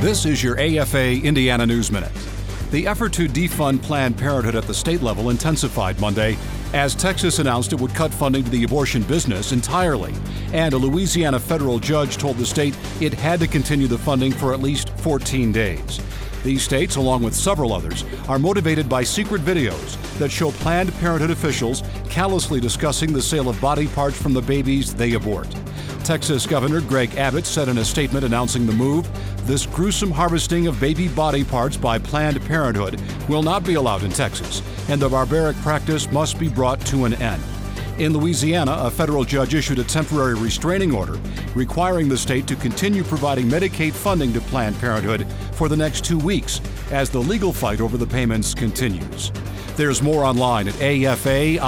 This is your AFA Indiana News Minute. The effort to defund Planned Parenthood at the state level intensified Monday as Texas announced it would cut funding to the abortion business entirely. And a Louisiana federal judge told the state it had to continue the funding for at least 14 days. These states, along with several others, are motivated by secret videos that show Planned Parenthood officials callously discussing the sale of body parts from the babies they abort. Texas Governor Greg Abbott said in a statement announcing the move this gruesome harvesting of baby body parts by Planned Parenthood will not be allowed in Texas, and the barbaric practice must be brought to an end. In Louisiana, a federal judge issued a temporary restraining order requiring the state to continue providing Medicaid funding to Planned Parenthood for the next two weeks as the legal fight over the payments continues. There's more online at afain.net.